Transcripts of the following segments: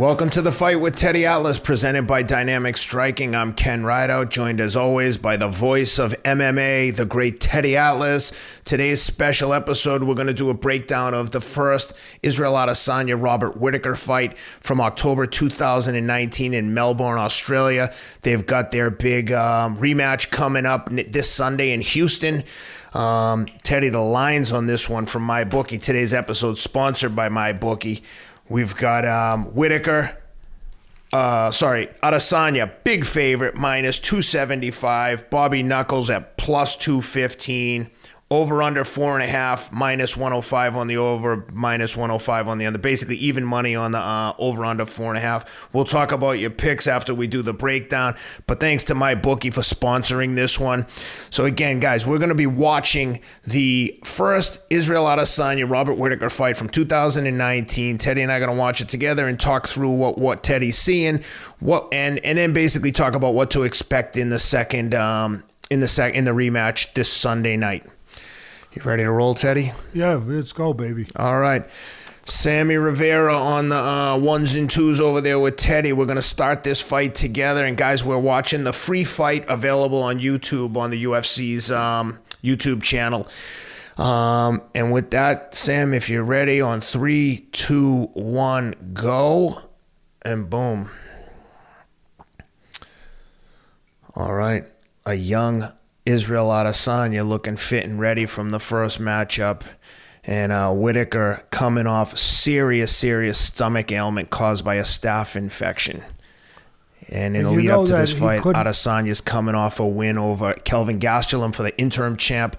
Welcome to the fight with Teddy Atlas, presented by Dynamic Striking. I'm Ken Rideout, joined as always by the voice of MMA, the great Teddy Atlas. Today's special episode, we're going to do a breakdown of the first Israel Adesanya Robert Whittaker fight from October 2019 in Melbourne, Australia. They've got their big um, rematch coming up this Sunday in Houston. Um, Teddy, the lines on this one from MyBookie. Today's episode sponsored by MyBookie. We've got um, Whittaker. Uh, sorry, Adesanya, big favorite, minus 275. Bobby Knuckles at plus 215. Over under four and a half, minus 105 on the over, minus 105 on the under. Basically, even money on the uh, over under four and a half. We'll talk about your picks after we do the breakdown. But thanks to MyBookie for sponsoring this one. So, again, guys, we're going to be watching the first Israel Adesanya Robert Whittaker fight from 2019. Teddy and I are going to watch it together and talk through what, what Teddy's seeing, what and and then basically talk about what to expect in the second um, in the sec in the rematch this Sunday night. You ready to roll, Teddy? Yeah, let's go, baby. All right. Sammy Rivera on the uh, ones and twos over there with Teddy. We're going to start this fight together. And guys, we're watching the free fight available on YouTube on the UFC's um, YouTube channel. Um, and with that, Sam, if you're ready on three, two, one, go. And boom. All right. A young Israel Adesanya looking fit and ready from the first matchup. And uh, Whittaker coming off serious, serious stomach ailment caused by a staph infection. And in the lead up to this fight, Adesanya's coming off a win over Kelvin Gastelum for the interim champ.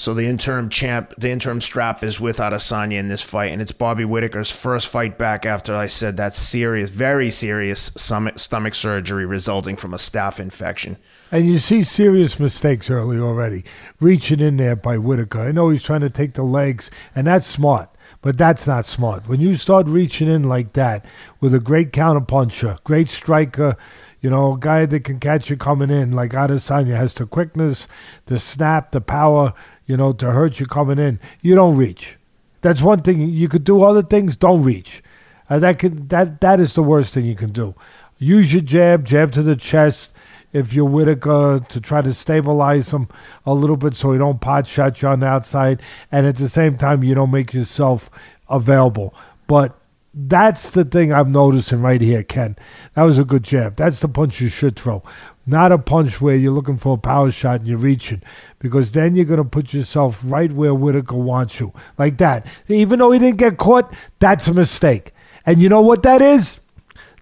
So the interim champ, the interim strap is with Adesanya in this fight, and it's Bobby Whittaker's first fight back after I said that serious, very serious stomach, surgery resulting from a staph infection. And you see serious mistakes early already, reaching in there by Whittaker. I know he's trying to take the legs, and that's smart. But that's not smart. When you start reaching in like that with a great counterpuncher, great striker, you know, a guy that can catch you coming in, like Adesanya has the quickness, the snap, the power, you know, to hurt you coming in. You don't reach. That's one thing. You could do other things. Don't reach. Uh, that can that that is the worst thing you can do. Use your jab, jab to the chest. If you're Whittaker to try to stabilize him a little bit so he don't pot shot you on the outside, and at the same time you don't make yourself available. But that's the thing I'm noticing right here, Ken. That was a good jab. That's the punch you should throw. Not a punch where you're looking for a power shot and you're reaching, because then you're going to put yourself right where Whittaker wants you. Like that. Even though he didn't get caught, that's a mistake. And you know what that is?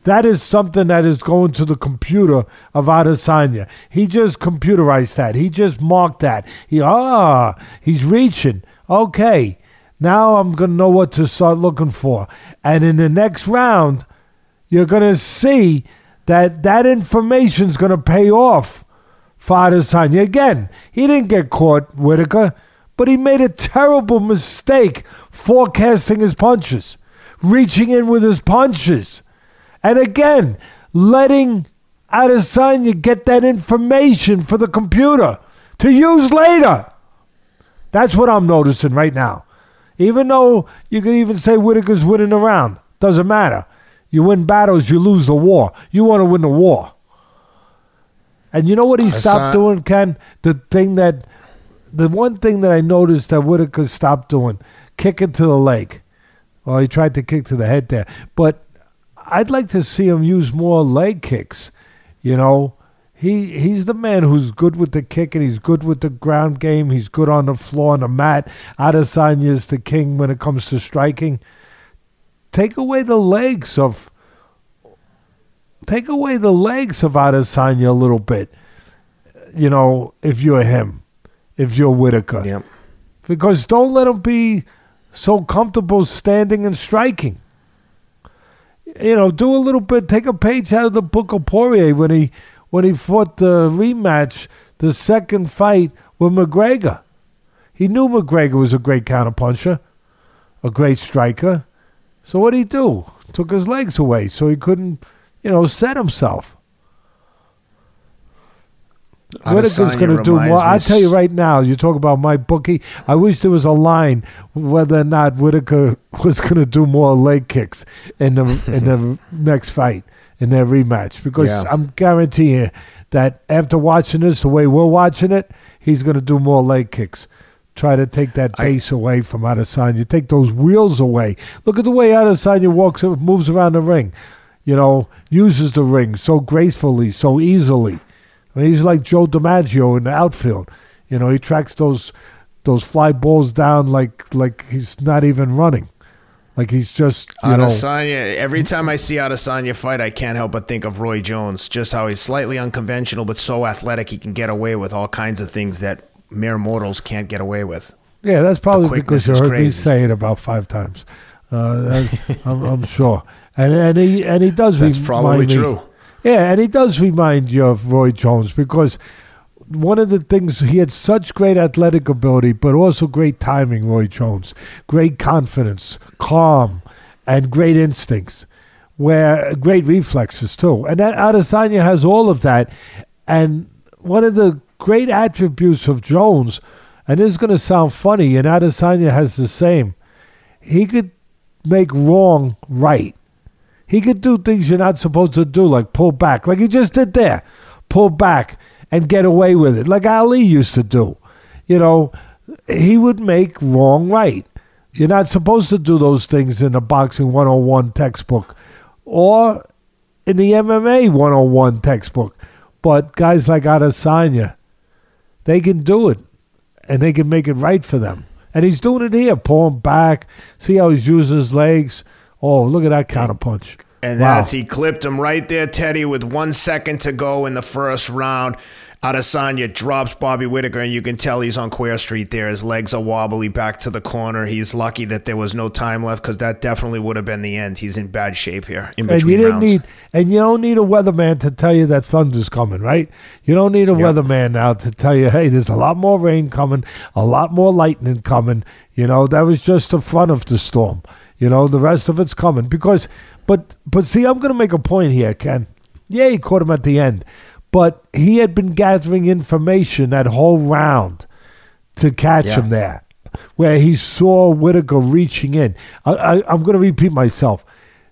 That is something that is going to the computer of Adesanya. He just computerized that. He just marked that. He ah, he's reaching. Okay. Now I'm to know what to start looking for. And in the next round, you're to see that that information is going to pay off for Adesanya. Again, he didn't get caught, Whittaker, but he made a terrible mistake forecasting his punches, reaching in with his punches. And again, letting Adesanya get that information for the computer to use later. That's what I'm noticing right now. Even though you can even say Whittaker's winning the round, doesn't matter. You win battles, you lose the war. You want to win the war. And you know what he stopped doing, Ken? The thing that, the one thing that I noticed that Whittaker stopped doing, kicking to the leg. Well, he tried to kick to the head there, but I'd like to see him use more leg kicks. You know, he he's the man who's good with the kick and he's good with the ground game. He's good on the floor and the mat. Adesanya is the king when it comes to striking. Take away the legs of take away the legs of Adesanya a little bit. You know, if you're him, if you're Whittaker. Yep. Because don't let him be so comfortable standing and striking. You know, do a little bit, take a page out of the book of Poirier when he when he fought the rematch, the second fight with McGregor. He knew McGregor was a great counterpuncher, a great striker. So what did he do? Took his legs away so he couldn't, you know, set himself. Whittaker's going to do more. I'll tell you right now. You talk about MyBookie. I wish there was a line whether or not Whittaker was going to do more leg kicks in the in the next fight in their rematch because Yeah. I'm guaranteeing that after watching this the way we're watching it, he's going to do more leg kicks. Try to take that I- base away from Adesanya. Take those wheels away. Look at the way Adesanya walks, uh, moves around the ring. You know, uses the ring so gracefully, so easily. I mean, he's like Joe DiMaggio in the outfield. You know, he tracks those those fly balls down like like he's not even running, like he's just you know. Adesanya, every time I see Adesanya fight, I can't help but think of Roy Jones. Just how he's slightly unconventional, but so athletic, he can get away with all kinds of things that mere mortals can't get away with. Yeah, that's probably because you heard me say it about five times. Uh, I'm, I'm sure, and and he and he does. That's remind probably me- true. Yeah, and he does remind you of Roy Jones because one of the things he had such great athletic ability, but also great timing. Roy Jones, great confidence, calm, and great instincts, where great reflexes too. And that Adesanya has all of that. And one of the great attributes of Jones, and this is going to sound funny, and Adesanya has the same. He could make wrong right. He could do things you're not supposed to do, like pull back, like he just did there. Pull back and get away with it, like Ali used to do. You know, he would make wrong right. You're not supposed to do those things in a boxing 101 textbook or in the MMA 101 textbook. But guys like Adesanya, they can do it and they can make it right for them. And he's doing it here, pulling back. See how he's using his legs. Oh, look at that counterpunch. And Wow. that's he clipped him right there, Teddy, with one second to go in the first round. Adesanya drops Bobby Whitaker, and you can tell he's on Queer Street there. His legs are wobbly back to the corner. He's lucky that there was no time left because that definitely would have been the end. He's in bad shape here in And between you didn't rounds. need, and you don't need a weatherman to tell you that thunder's coming, right? You don't need a Yep. weatherman now to tell you, hey, there's a lot more rain coming, a lot more lightning coming. You know, that was just the front of the storm. You know, the rest of it's coming because, but, but see, I'm going to make a point here, Ken. Yeah, he caught him at the end, but he had been gathering information that whole round to catch Yeah. him there, where he saw Whittaker reaching in. I, I, I'm going to repeat myself.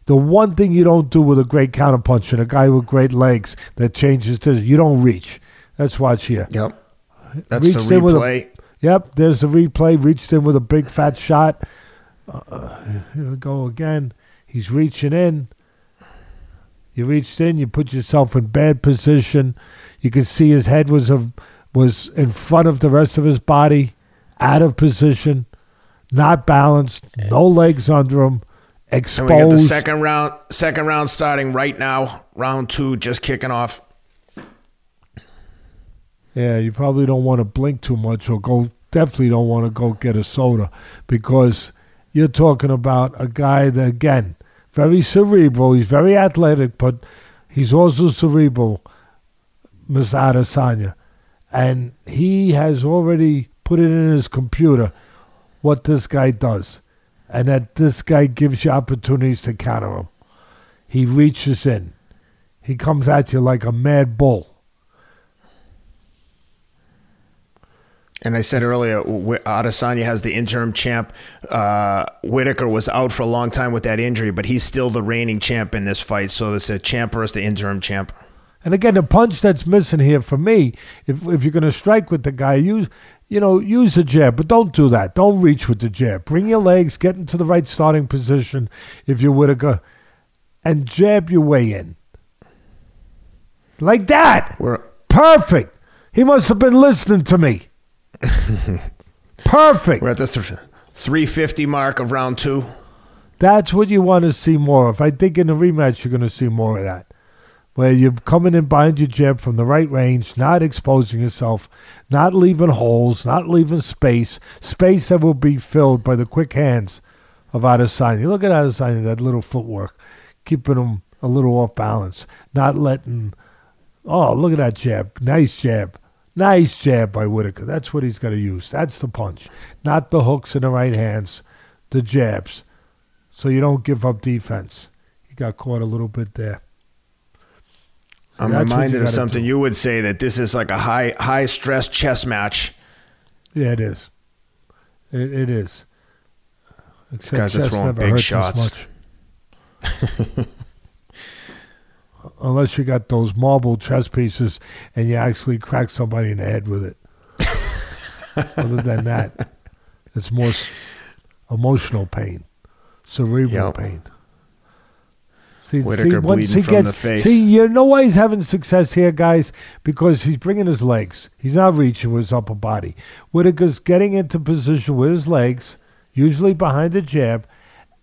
The one thing you don't do with a great counterpuncher and a guy with great legs that changes this, you don't reach. Let's watch here. Yep. That's the Reached in with a- replay. Yep, there's the replay. Reached in with a big fat shot. Uh, here we go again. He's reaching in. You reached in. You put yourself in bad position. You could see his head was a, was in front of the rest of his body, out of position, not balanced, eh. no legs under him, And exposed. we got the second round. Second round starting right now. Round two just kicking off. Yeah, you probably don't want to blink too much or go, definitely don't want to go get a soda because you're talking about a guy that, again, very cerebral. He's very athletic, but he's also cerebral, Mr. Adesanya. And he has already put it in his computer what this guy does and that this guy gives you opportunities to counter him. He reaches in, he comes at you like a mad bull. And I said earlier, Adesanya has the interim champ. Uh, Whittaker was out for a long time with that injury, but he's still the reigning champ in this fight. So it's a champ versus the interim champ. And again, the punch that's missing here for me, if if you're going to strike with the guy, use you know use the jab, but don't do that. Don't reach with the jab. Bring your legs, get into the right starting position if you're Whittaker, and jab your way in like that. We're Perfect. He must have been listening to me. Perfect. we're at the th- 350 mark of round two. That's what you want to see more of. I think in the rematch you're going to see more of that. Where you're coming in behind your jab from the right range, not exposing yourself, not leaving holes, not leaving space, space that will be filled by the quick hands of Adesanya. Look at Adesanya, that little footwork, keeping him a little off balance, not letting. Oh, look at that jab. Nice jab. Nice jab by Whittaker. That's what he's got to use. That's the punch, not the hooks in the right hands, the jabs so you don't give up defense. He got caught a little bit there. I'm what you reminded of something do. you would say that this is like a high high stress chess match. Yeah, it is. It, it is. Except guys are throwing big shots. Unless you got those marble chess pieces and you actually crack somebody in the head with it. Other than that, it's more s- emotional pain, cerebral Yep. pain. See, Whittaker once bleeding he from gets, the face. See, you know why he's having success here, guys? Because he's bringing his legs. He's not reaching with his upper body. Whittaker's getting into position with his legs, usually behind the jab,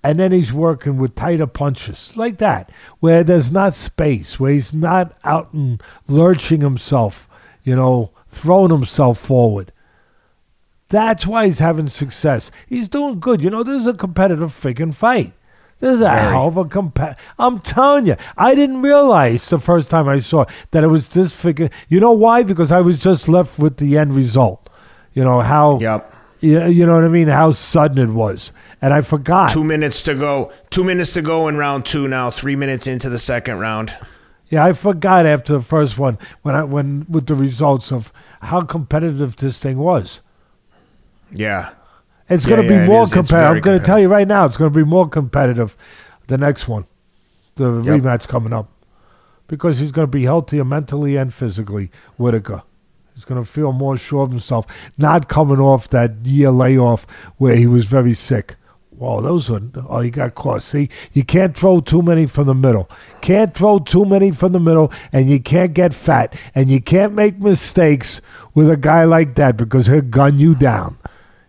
and then he's working with tighter punches like that, where there's not space, where he's not out and lurching himself, you know, throwing himself forward. That's why he's having success. He's doing good. You know, this is a competitive freaking fight. This is a Very. hell of a compa- I'm telling you, I didn't realize the first time I saw it that it was this freaking. You know why? Because I was just left with the end result. You know how. Yep. You, you know what I mean? How sudden it was, and I forgot. Two minutes to go. Two minutes to go in round two now. Three minutes into the second round. Yeah, I forgot after the first one when I when with the results of how competitive this thing was. Yeah. It's Yeah, going to yeah, be more competitive. I'm going to tell you right now, it's going to be more competitive. The next one, the Yep. rematch coming up, because he's going to be healthier mentally and physically. Whittaker, he's going to feel more sure of himself, not coming off that year layoff where he was very sick. Whoa, those were oh, he got caught. See, you can't throw too many from the middle. Can't throw too many from the middle, and you can't get fat, and you can't make mistakes with a guy like that because he'll gun you down.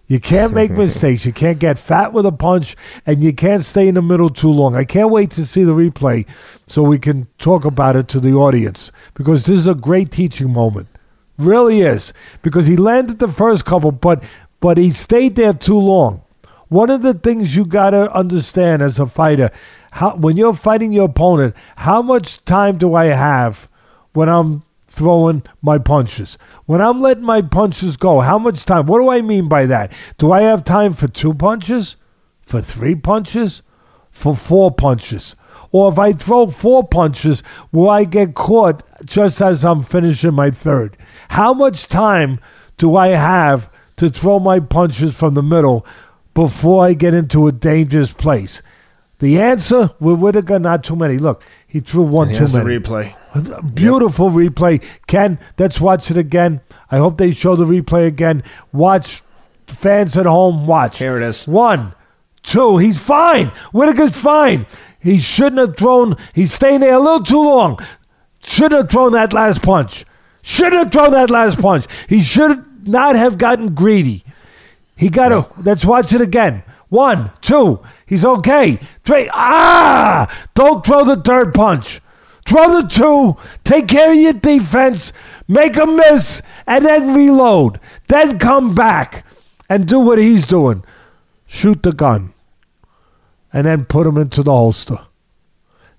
You can't make mistakes. You can't get fat with a punch, and you can't stay in the middle too long. I can't wait to see the replay so we can talk about it to the audience because this is a great teaching moment. Really is because he landed the first couple, but but he stayed there too long. One of the things you gotta understand as a fighter, how when you're fighting your opponent, how much time do I have when I'm throwing my punches? When I'm letting my punches go, how much time? What do I mean by that? Do I have time for two punches? For three punches? For four punches? Or if I throw four punches, will I get caught just as I'm finishing my third? How much time do I have to throw my punches from the middle before I get into a dangerous place? The answer with Whittaker, not too many. Look, he threw one too Here's the many. replay. Beautiful replay. Ken, let's watch it again. I hope they show the replay again. Watch, fans at home, watch. Here it is. One, two. He's fine. Whittaker's fine. He shouldn't have thrown. He's staying there a little too long. Shouldn't have thrown that last punch. Shouldn't have thrown that last punch. He should not have gotten greedy. He got to. Let's watch it again. One, two. He's okay. Three. Ah! Don't throw the third punch. Throw the two. Take care of your defense. Make a miss, and then reload. Then come back and do what he's doing. Shoot the gun, and then put him into the holster.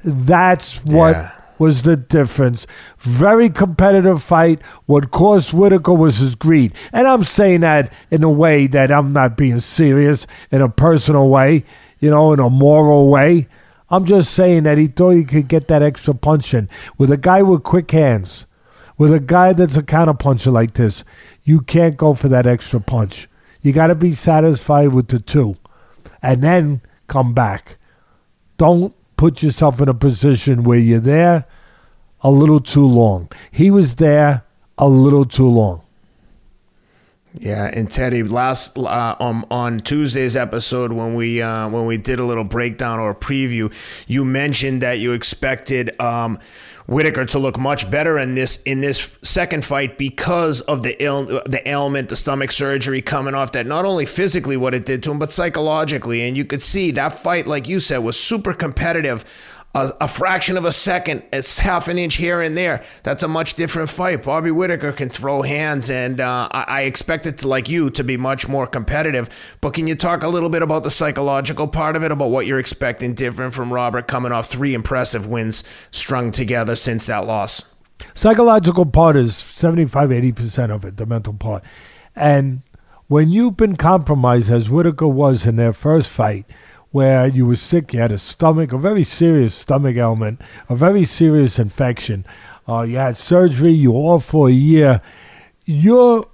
That's what Yeah. Was the difference. Very competitive fight. What caused Whittaker was his greed. And I'm saying that in a way that I'm not being serious, in a personal way, you know, in a moral way. I'm just saying that he thought he could get that extra punch in. With a guy with quick hands, with a guy that's a counterpuncher like this, you can't go for that extra punch. You got to be satisfied with the two and then come back. Don't put yourself in a position where you're there a little too long. He was there a little too long. Yeah, and Teddy, last uh, um, on Tuesday's episode when we uh, when we did a little breakdown or preview, you mentioned that you expected um, Whittaker to look much better in this in this second fight because of the ill the ailment, the stomach surgery coming off. That not only physically what it did to him, but psychologically, and you could see that fight, like you said, was super competitive. A, a fraction of a second, it's half an inch here and there. That's a much different fight. Bobby Whittaker can throw hands, and uh, I, I expect it to, like you, to be much more competitive. But can you talk a little bit about the psychological part of it, about what you're expecting different from Robert coming off three impressive wins strung together since that loss? Psychological part is 75, 80% of it, the mental part. And when you've been compromised, as Whittaker was in their first fight, where you were sick, you had a stomach, a very serious stomach ailment, a very serious infection. Uh, you had surgery, you were off for a year. You're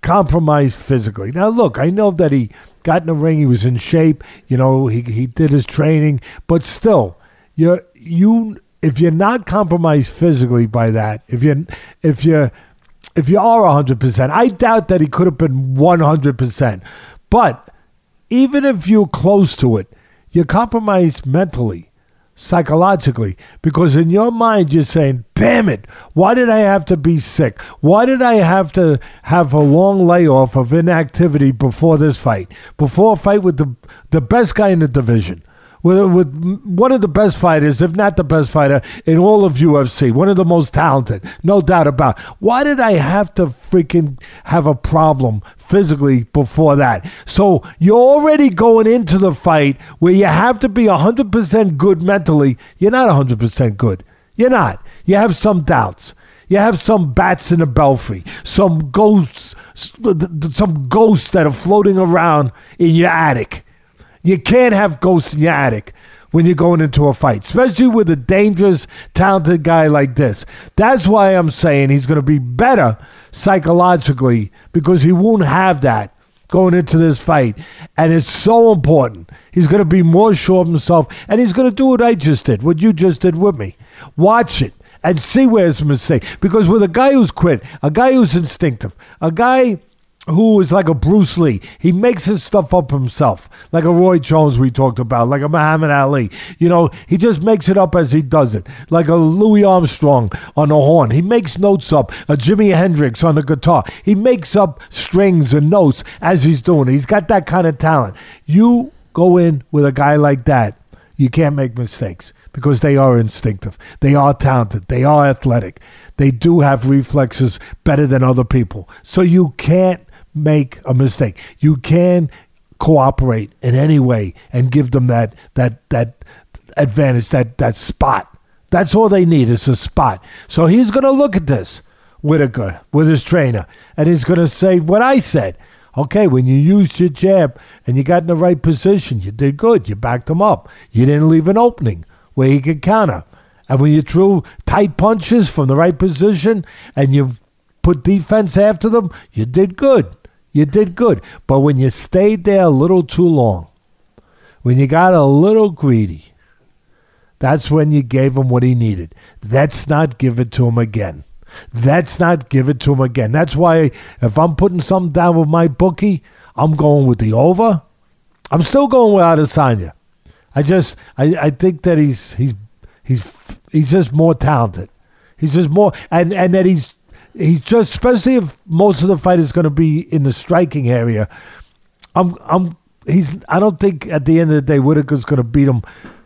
compromised physically. Now, look, I know that he got in the ring, he was in shape, you know, he, he did his training, but still, you're, you, if you're not compromised physically by that, if you if you if you are 100%, I doubt that he could have been 100%. But even if you're close to it, you're compromised mentally, psychologically, because in your mind you're saying, damn it, why did I have to be sick? Why did I have to have a long layoff of inactivity before this fight, before a fight with the, the best guy in the division? With, with one of the best fighters, if not the best fighter in all of UFC, one of the most talented, no doubt about. Why did I have to freaking have a problem physically before that? So you're already going into the fight where you have to be 100% good mentally. You're not 100% good. You're not. You have some doubts. You have some bats in the belfry, some ghosts, some ghosts that are floating around in your attic. You can't have ghosts in your attic when you're going into a fight, especially with a dangerous, talented guy like this. That's why I'm saying he's going to be better psychologically because he won't have that going into this fight. And it's so important. He's going to be more sure of himself and he's going to do what I just did, what you just did with me. Watch it and see where the mistake. Because with a guy who's quit, a guy who's instinctive, a guy who is like a Bruce Lee. He makes his stuff up himself, like a Roy Jones we talked about, like a Muhammad Ali. You know, he just makes it up as he does it, like a Louis Armstrong on the horn. He makes notes up, a Jimi Hendrix on the guitar. He makes up strings and notes as he's doing it. He's got that kind of talent. You go in with a guy like that, you can't make mistakes because they are instinctive. They are talented. They are athletic. They do have reflexes better than other people. So you can't make a mistake. You can cooperate in any way and give them that that that advantage, that that spot. That's all they need is a spot. So he's going to look at this, Whittaker, with his trainer, and he's going to say what I said. Okay, when you used your jab and you got in the right position, you did good. You backed him up. You didn't leave an opening where he could counter. And when you threw tight punches from the right position and you put defense after them, you did good. You did good. But when you stayed there a little too long, when you got a little greedy, that's when you gave him what he needed. That's not give it to him again. That's not give it to him again. That's why if I'm putting something down with MyBookie, I'm going with the over. I'm still going with Adesanya. I just I, I think that he's he's he's he's just more talented. He's just more and and that he's he's just especially if most of the fight is going to be in the striking area. I'm I'm he's I don't think at the end of the day Whittaker's going to beat him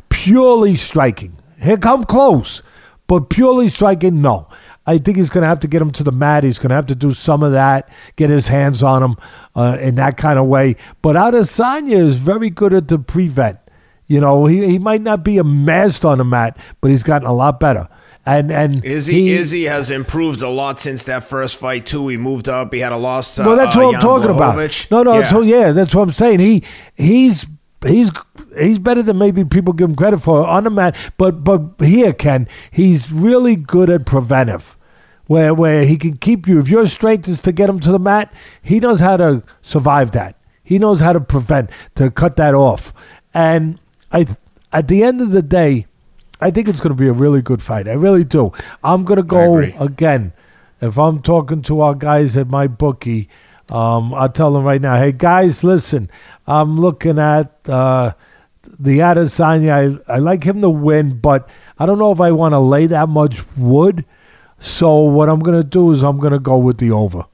purely striking. He'll come close, but purely striking, no. I think he's going to have to get him to the mat. He's going to have to do some of that, get his hands on him uh, in that kind of way. But Adesanya is very good at the prevent. You know, he, he might not be a master on the mat, but he's gotten a lot better. And and Izzy he, Izzy has improved a lot since that first fight too. He moved up. He had a loss to. Well, that's uh, what I'm talking about. No, no. Yeah. So yeah, that's what I'm saying. He he's he's he's better than maybe people give him credit for on the mat. But but here, Ken, he's really good at preventive. Where, where he can keep you if your strength is to get him to the mat, he knows how to survive that. He knows how to prevent to cut that off. And I, at the end of the day, I think it's going to be a really good fight. I really do. I'm going to go again. If I'm talking to our guys at MyBookie, um, I'll tell them right now, hey guys, listen, I'm looking at uh, the Adesanya. I, I like him to win, but I don't know if I want to lay that much wood. So what I'm going to do is I'm going to go with the over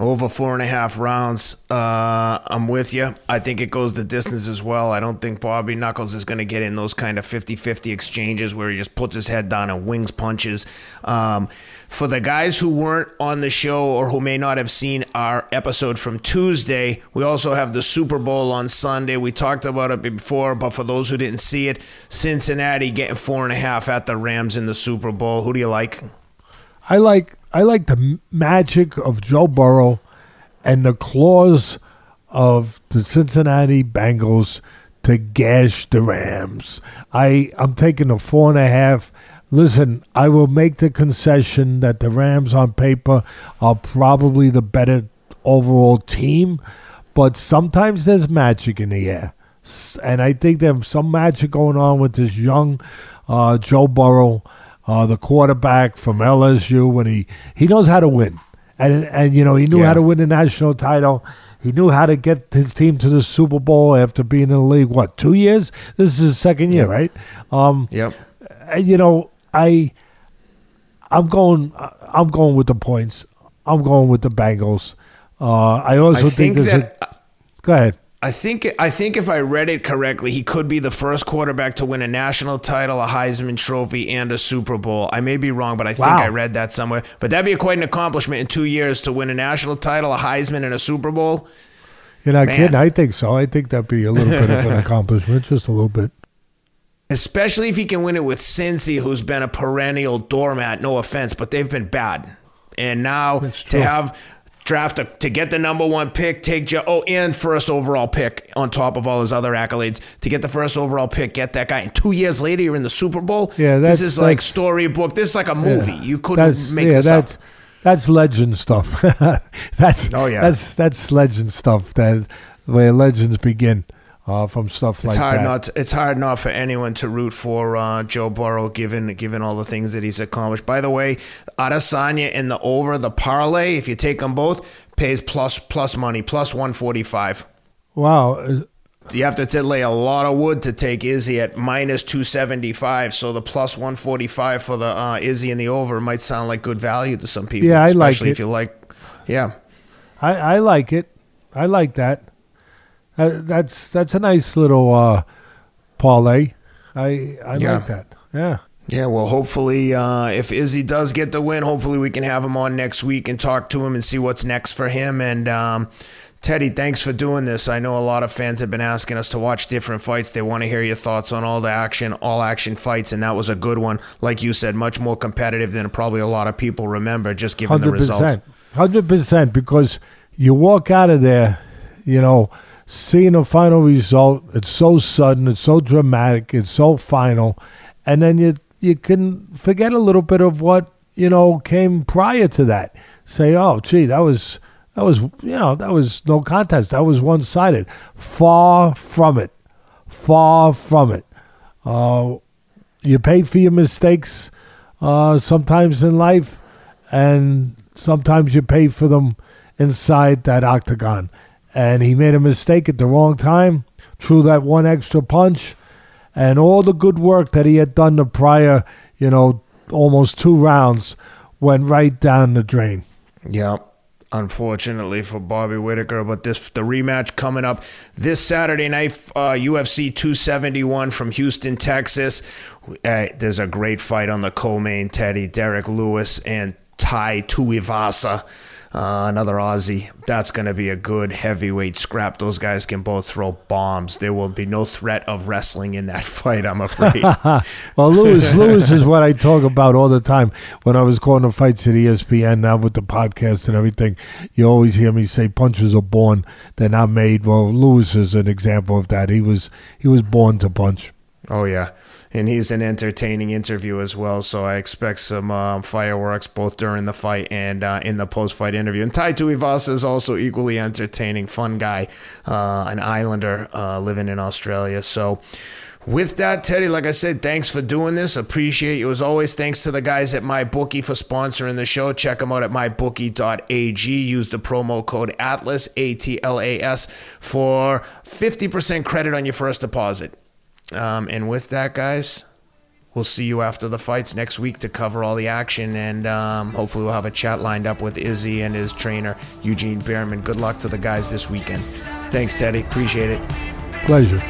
over four and a half rounds. Uh, I'm with you. I think it goes the distance as well. I don't think Bobby Knuckles is going to get in those kind of 50 50 exchanges where he just puts his head down and wings punches. Um, for the guys who weren't on the show or who may not have seen our episode from Tuesday, we also have the Super Bowl on Sunday. We talked about it before, but for those who didn't see it, Cincinnati getting four and a half at the Rams in the Super Bowl. Who do you like? I like I like the magic of Joe Burrow and the claws of the Cincinnati Bengals to gash the Rams. I I'm taking a four and a half. Listen, I will make the concession that the Rams on paper are probably the better overall team, but sometimes there's magic in the air. And I think there's some magic going on with this young uh, Joe Burrow, uh, the quarterback from LSU, when he, he knows how to win. And, and you know, he knew Yeah. how to win the national title. He knew how to get his team to the Super Bowl after being in the league, what, two years? This is his second year, right? Um, Yep. and, you know, I, I'm going, I'm going with the points. I'm going with the Bengals. Uh, I also I think there's that a, go ahead. I think I think if I read it correctly, he could be the first quarterback to win a national title, a Heisman Trophy, and a Super Bowl. I may be wrong, but I think Wow. I read that somewhere. But that'd be quite an accomplishment in two years to win a national title, a Heisman, and a Super Bowl. You're not Man. kidding. I think so. I think that'd be a little bit of an accomplishment, just a little bit. Especially if he can win it with Cincy, who's been a perennial doormat. No offense, but they've been bad. And now to have draft a, to get the number one pick, take Joe, oh and first overall pick on top of all his other accolades to get the first overall pick, get that guy. And two years later, you're in the Super Bowl. Yeah, this is like storybook. This is like a movie. You couldn't make yeah. this That's up. that's legend stuff. that's Oh, yeah. That's that's legend stuff. That where legends begin uh, from stuff It's like hard that. not. It's hard not for anyone to root for uh, Joe Burrow, given given all the things that he's accomplished. By the way, Adesanya in the over the parlay, if you take them both, pays plus plus money plus one forty five. wow. You have to lay a lot of wood to take Izzy at minus two seventy five. So the plus one forty five for the uh, Izzy in the over might sound like good value to some people. Yeah, I like it. if you like. Yeah, I I like it. I like that. That's that's a nice little uh, parlay. I I Yeah. like that. Yeah. Yeah, well, hopefully, uh, if Izzy does get the win, hopefully we can have him on next week and talk to him and see what's next for him. And um, Teddy, thanks for doing this. I know a lot of fans have been asking us to watch different fights. They want to hear your thoughts on all the action, all action fights, and that was a good one. Like you said, much more competitive than probably a lot of people remember, just given the Hundred results. percent, hundred percent. Because you walk out of there, you know, seeing a final result. It's so sudden. It's so dramatic. It's so final, and then you you can forget a little bit of what you know came prior to that. Say, oh, gee, that was that was you know that was no contest. That was one sided. Far from it. Far from it. Uh, you pay for your mistakes uh, sometimes in life, and sometimes you pay for them inside that octagon. And he made a mistake at the wrong time, threw that one extra punch, and all the good work that he had done the prior, you know, almost two rounds went right down the drain. Yeah. Unfortunately for Bobby Whittaker, but this the rematch coming up this Saturday night, uh, UFC 271 from Houston, Texas. Uh, there's a great fight on the co-main. Teddy, Derrick Lewis, and Tai Tuivasa, uh, another Aussie. That's going to be a good heavyweight scrap. Those guys can both throw bombs. There will be no threat of wrestling in that fight. I'm afraid. Well, Lewis, Lewis is what I talk about all the time when I was calling the fights at ESPN. Now with the podcast and everything, you always hear me say punches are born; they're not made. Well, Lewis is an example of that. He was he was born to punch. Oh yeah, and he's an entertaining interview as well. So I expect some um, fireworks both during the fight and uh, in the post-fight interview. And Tai Tuivasa is also equally entertaining, fun guy, uh, an Islander uh, living in Australia. So. With that, Teddy, like I said, thanks for doing this. Appreciate you as always. Thanks to the guys at MyBookie for sponsoring the show. Check them out at mybookie.ag. Use the promo code ATLAS, A T L A S, for 50% credit on your first deposit. Um, and with that, guys, we'll see you after the fights next week to cover all the action. And um, hopefully, we'll have a chat lined up with Izzy and his trainer, Eugene Bareman. Good luck to the guys this weekend. Thanks, Teddy. Appreciate it. Pleasure.